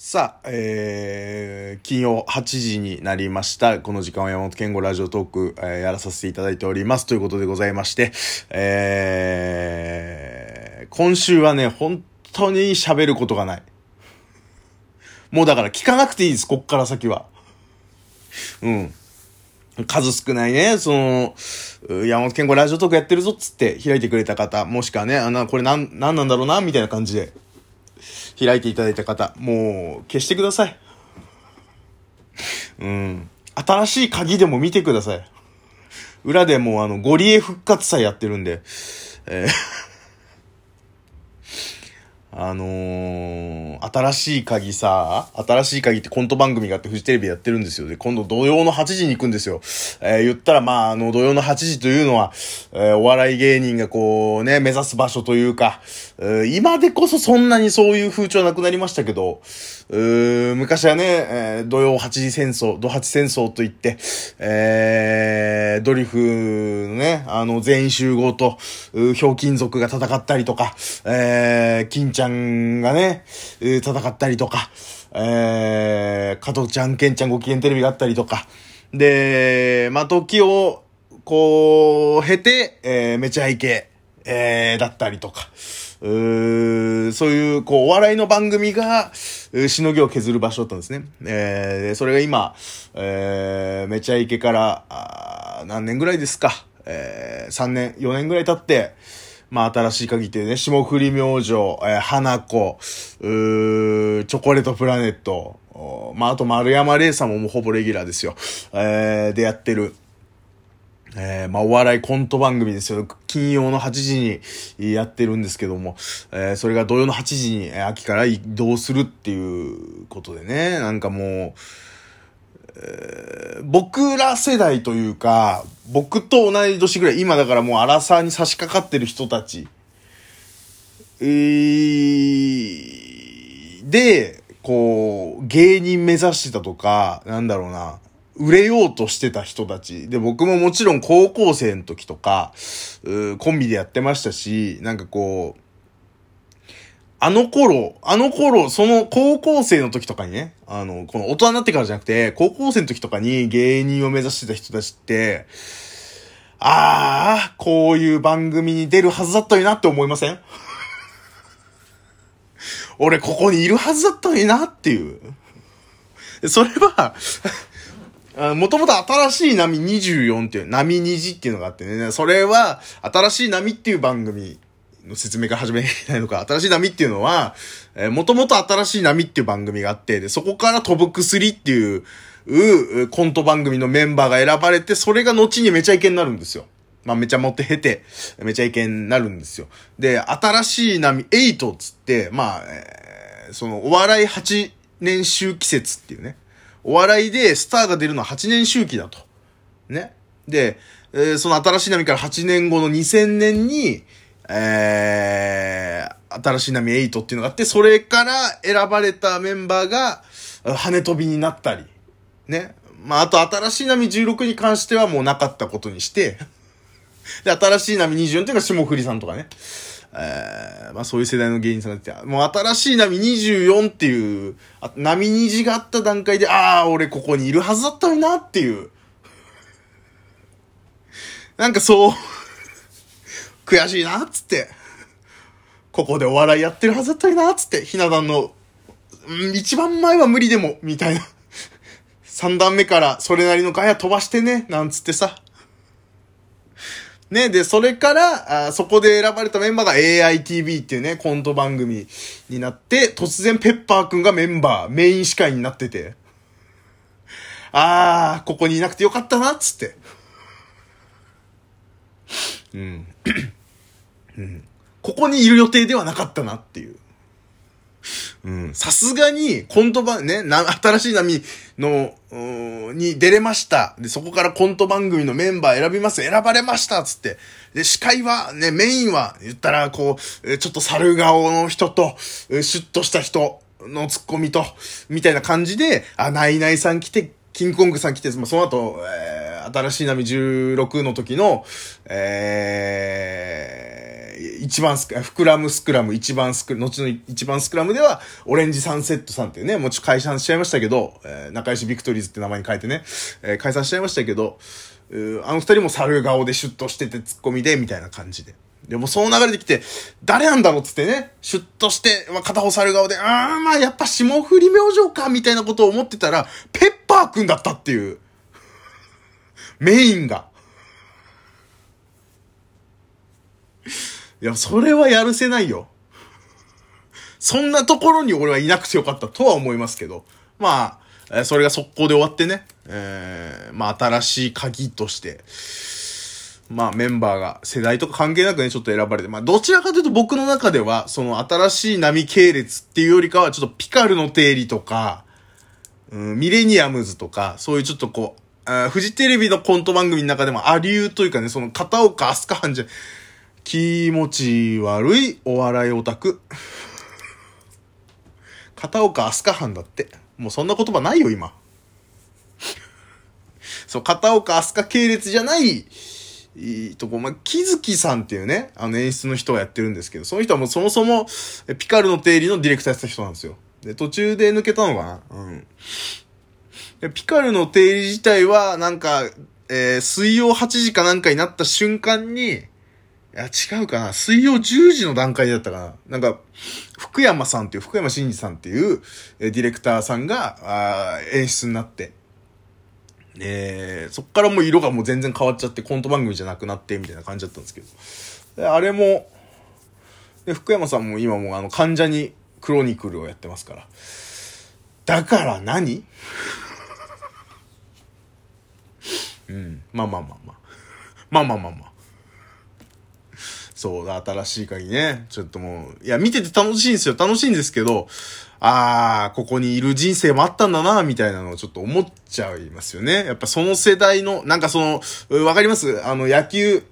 さあ、えー、金曜8時になりました。この時間は山本健吾ラジオトーク、えーやらさせていただいております。ということでございまして、えー、今週はね、本当に喋ることがない。もうだから聞かなくていいです、こっから先は。うん。数少ないね、その、山本健吾ラジオトークやってるぞっつって開いてくれた方、もしくはね、あの、これなん、なんなんだろうな、みたいな感じで、開いていただいた方、もう消してください。うん。新しい鍵でも見てください。裏でもうあの、ゴリエ復活祭やってるんで、えーあのー、新しい鍵さ、新しい鍵ってコント番組があってフジテレビやってるんですよ。で、今度土曜の8時に行くんですよ。えー言ったらまあ、あの、土曜の8時というのは、えーお笑い芸人がこうね、目指す場所というか、えー今でこそそんなにそういう風潮なくなりましたけど、うー昔はね、えー土曜8時戦争、土8戦争といって、えードリフのね、あの、全員集合と、ひょうきん族が戦ったりとか、えー、金ちゃんがね、うーで戦ったりとか、えー、加藤ちゃん、ケンちゃんご機嫌テレビがあったりとか、で、まあ、時を、こう、経て、えー、めちゃイケ、えー、だったりとか、うーそういう、こう、お笑いの番組が、しのぎを削る場所だったんですね。えーそれが今、えー、めちゃイケから、あ何年ぐらいですか。えー、3年、4年ぐらい経って、まあ、新しい鍵っていうね、霜降り明星、えー、花子、うーチョコレートプラネット、まあ、あと丸山礼さんももうほぼレギュラーですよ。えー、でやってる。えー、まあ、お笑いコント番組ですよ。金曜の8時にやってるんですけども、えー、それが土曜の8時に、秋から移動するっていうことでね、なんかもう、え僕ら世代というか、僕と同い年ぐらい、今だからもうアラサーに差し掛かってる人たち、えーで、こう、芸人目指してたとか、なんだろうな、売れようとしてた人たち。で、僕ももちろん高校生の時とか、コンビでやってましたし、なんかこう、あの頃、あの頃、その高校生の時とかにね、あの、この大人になってからじゃなくて、高校生の時とかに芸人を目指してた人たちって、ああ、こういう番組に出るはずだったのになって思いません？俺ここにいるはずだったのになっていう。それは、もともと新しい波24っていう、波虹っていうのがあってね、それは、新しい波っていう番組説明が始めないのか、新しい波っていうのは、えー、もともと新しい波っていう番組があって、で、そこから飛ぶ薬っていう、うコント番組のメンバーが選ばれて、それが後にめちゃイケになるんですよ。まあ、めちゃ持って経て、めちゃイケになるんですよ。で、新しい波、8つって、まあ、えーその、お笑い8年周期説っていうね。お笑いでスターが出るのは8年周期だと。ね。で、えーその新しい波から8年後の2000年に、えー、新しい波8っていうのがあって、それから選ばれたメンバーが、跳ね飛びになったり。ね。まあ、あと新しい波16に関してはもうなかったことにして、で、新しい波24っていうのが霜降りさんとかね。えー、まあそういう世代の芸人さんがいて、もう新しい波24っていう、あ波虹があった段階で、ああ、俺ここにいるはずだったのになっていう。なんかそう、悔しいな、っつって。ここでお笑いやってるはずだったのにな、っつって。ひな壇の、うん、一番前は無理でも、みたいな。三段目からそれなりのガヤ飛ばしてね、なんつってさ。ね、で、それから、あそこで選ばれたメンバーが AITV っていうね、コント番組になって、突然ペッパーくんがメンバー、メイン司会になってて、あー、ここにいなくてよかったな、つって。うん。ここにいる予定ではなかったなっていう。うん。さすがに、コント番、ね、な、新しい波の、に出れました。で、そこからコント番組のメンバー選びます。選ばれましたつって。で、司会は、ね、メインは、言ったら、こう、ちょっと猿顔の人と、シュッとした人のツッコミと、みたいな感じで、あ、ナイナイさん来て、キングコングさん来て、まあ、その後、えー新しい波16の時の、えー、一番スク、フクラムスクラム、一番スク、後の一番スクラムでは、オレンジサンセットさんっていうね、もうちょっと解散しちゃいましたけど、えー、仲良しビクトリーズって名前に変えてね、えー、解散しちゃいましたけど、あの二人も猿顔でシュッとしててツッコミで、みたいな感じで。でもその流れで来て、誰なんだろうっつってね、シュッとして、まあ、片方猿顔で、あーまあやっぱ霜降り明星か、みたいなことを思ってたら、ペッパーくんだったっていう。メインが。いや、それはやるせないよ。そんなところに俺はいなくてよかったとは思いますけど。まあ、それが速攻で終わってね。えー、まあ新しい鍵として、まあメンバーが世代とか関係なくね、ちょっと選ばれて、まあどちらかというと僕の中では、その新しい波系列っていうよりかは、ちょっとピカルの定理とか、うん、ミレニアムズとか、そういうちょっとこう、あフジテレビのコント番組の中でも、アリューというかね、その片岡飛鳥藩じゃ、気持ち悪いお笑いオタク。片岡飛鳥藩だって。もうそんな言葉ないよ、今。そう、片岡飛鳥系列じゃない、いいとこ、まあ、木月さんっていうね、あの演出の人がやってるんですけど、その人はもうそもそも、ピカルの定理のディレクターやってた人なんですよ。で、途中で抜けたのかな？うん。で、ピカルの定理自体は、なんか、えー、水曜8時かなんかになった瞬間に、いや、違うかな。水曜10時の段階だったかな。なんか、福山さんっていう、福山真司さんっていう、えディレクターさんが、あ演出になって、えー、そっからもう色がもう全然変わっちゃってコント番組じゃなくなってみたいな感じだったんですけど。あれも、で、福山さんも今もあの患者にクロニクルをやってますから。だから何？うん。まあまあまあまあ。まあまあまあまあ。そうだ、新しい鍵ね。ちょっともう、いや、見てて楽しいんですよ。楽しいんですけど、あー、ここにいる人生もあったんだな、みたいなのをちょっと思っちゃいますよね。やっぱその世代の、なんかその、わかります？あの、野球、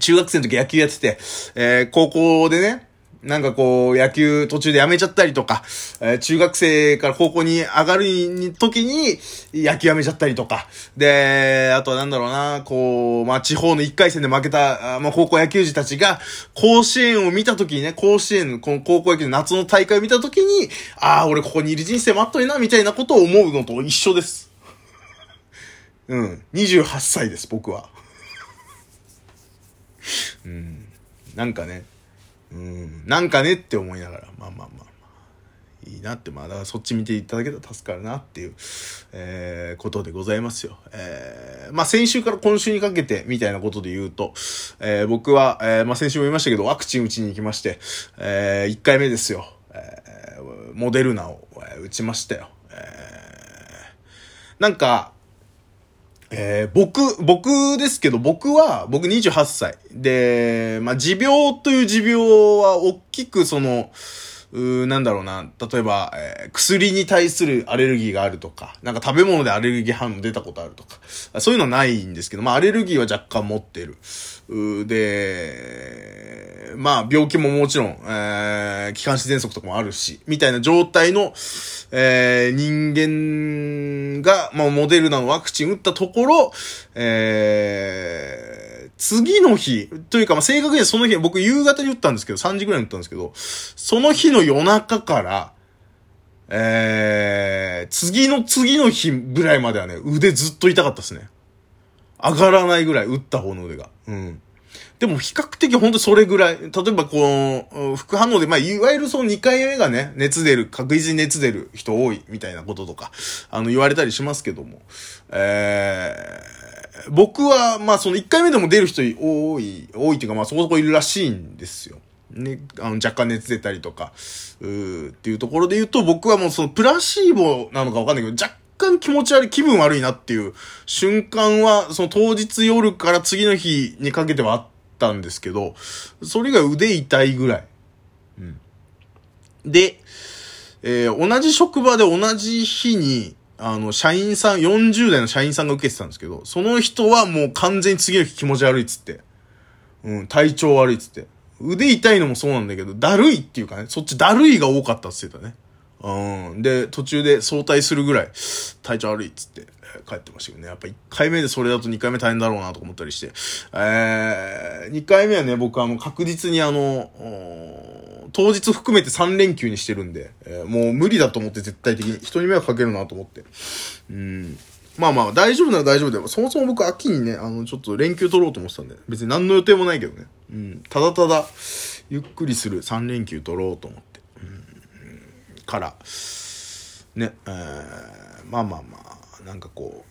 中学生の時野球やってて、えー、高校でね、なんかこう、野球途中でやめちゃったりとか、えー、中学生から高校に上がる時に野球やめちゃったりとか、で、あとはなんだろうな、こう、まあ、地方の1回戦で負けた、まあ、高校野球児たちが、甲子園を見た時にね、甲子園、この高校野球の夏の大会を見た時に、ああ、俺ここにいる人生もあっといな、みたいなことを思うのと一緒です。うん。28歳です、僕は。うん。なんかね、うん、なんかねって思いながら、まあまあまあ、いいなって、まあ、だからそっち見ていただけたら助かるなっていう、えー、ことでございますよ。えー、まあ先週から今週にかけて、みたいなことで言うと、えー、僕は、えー、まあ先週も言いましたけど、ワクチン打ちに行きまして、えー、1回目ですよ。えー、モデルナを、えー、打ちましたよ。えー、なんか、えー、僕、僕ですけど、僕は、僕28歳。で、まあ、持病という持病は大きくその、うなんだろうな、例えば、えー、薬に対するアレルギーがあるとか、なんか食べ物でアレルギー反応出たことあるとか、そういうのはないんですけど、まあアレルギーは若干持ってる。で、まあ病気ももちろん、えー、気管支喘息とかもあるし、みたいな状態の、えー、人間が、まあモデルナのワクチン打ったところ、えー、次の日、というか、ま、正確にはその日、僕夕方に打ったんですけど、3時ぐらいに打ったんですけど、その日の夜中から、えー、次の次の日ぐらいまではね、腕ずっと痛かったですね。上がらないぐらい、打った方の腕が。うん。でも比較的ほんとそれぐらい。例えばこの、副反応で、まあ、いわゆるその2回目がね、熱出る、確実に熱出る人多いみたいなこととか、あの、言われたりしますけども。えー、僕は、まあその1回目でも出る人多い、多いっていうかまあそこそこいるらしいんですよ。ね、あの若干熱出たりとか、うーっていうところで言うと僕はもうそのプラシーボなのかわかんないけど、若干気持ち悪い、気分悪いなっていう瞬間は、その当日夜から次の日にかけてはあったんですけど、それが腕痛いぐらい。うん。で、えー、同じ職場で同じ日に、あの、社員さん、40代の社員さんが受けてたんですけど、その人はもう完全に次の日気持ち悪いっつって。うん、体調悪いっつって。腕痛いのもそうなんだけど、だるいっていうかね、そっちだるいが多かったっつってたね。うん。で、途中で早退するぐらい、体調悪いっつって、帰ってましたけどね。やっぱ1回目でそれだと2回目大変だろうなと思ったりして。えー、2回目はね、僕あの、確実にあの、当日含めて3連休にしてるんで、えーもう無理だと思って絶対的に人に迷惑かけるなと思って。うん。まあまあ、大丈夫なら大丈夫で、そもそも僕秋にね、あの、ちょっと連休取ろうと思ってたんで、別に何の予定もないけどね。うん。ただただ、ゆっくりする3連休取ろうと思って。うん。から、ね、えー、まあまあまあ、なんかこ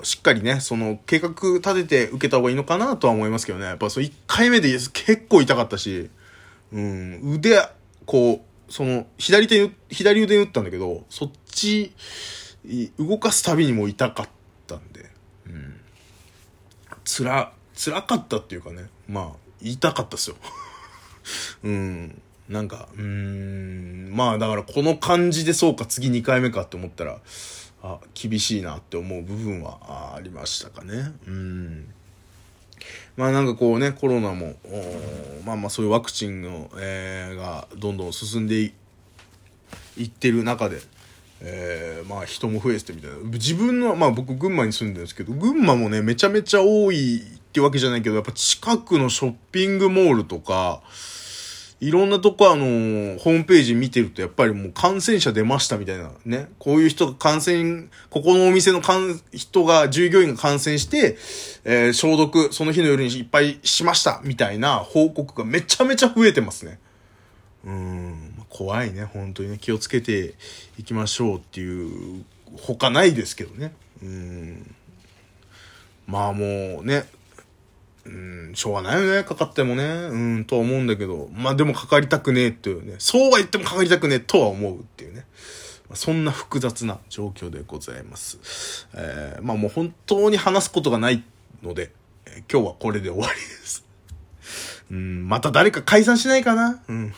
う、しっかりね、その計画立てて受けた方がいいのかなとは思いますけどね。やっぱそう1回目で結構痛かったし、うん、腕、こう、その、左手、左腕に打ったんだけど、そっち、動かすたびにも痛かったんで、うん。つら、辛かったっていうかね、まあ、痛かったっすよ。うん。なんか、うん、まあだからこの感じでそうか、次2回目かって思ったら、あ、厳しいなって思う部分はあありましたかね。うん。まあなんかこうね、コロナも、まあまあそういうワクチンの、えーがどんどん進んでいってる中で、えーまあ人も増えててみたいな。自分の、まあ僕群馬に住んでるんですけど、群馬もね、めちゃめちゃ多いってわけじゃないけど、やっぱ近くのショッピングモールとか、いろんなとこあのーホームページ見てるとやっぱりもう感染者出ましたみたいなね。こういう人が感染、ここのお店の感人が、従業員が感染して、えー消毒、その日の夜にいっぱいしましたみたいな報告がめちゃめちゃ増えてますね。うん、怖いね、本当にね。気をつけていきましょうっていう、他ないですけどね。うん。まあもうね、しょうがないよね、かかってもね。うん、とは思うんだけど。まあでもかかりたくねえっていうね。そうは言ってもかかりたくねえとは思うっていうね。まそんな複雑な状況でございます。えーまあもう本当に話すことがないので、えー今日はこれで終わりです。うん、また誰か解散しないかな？うん。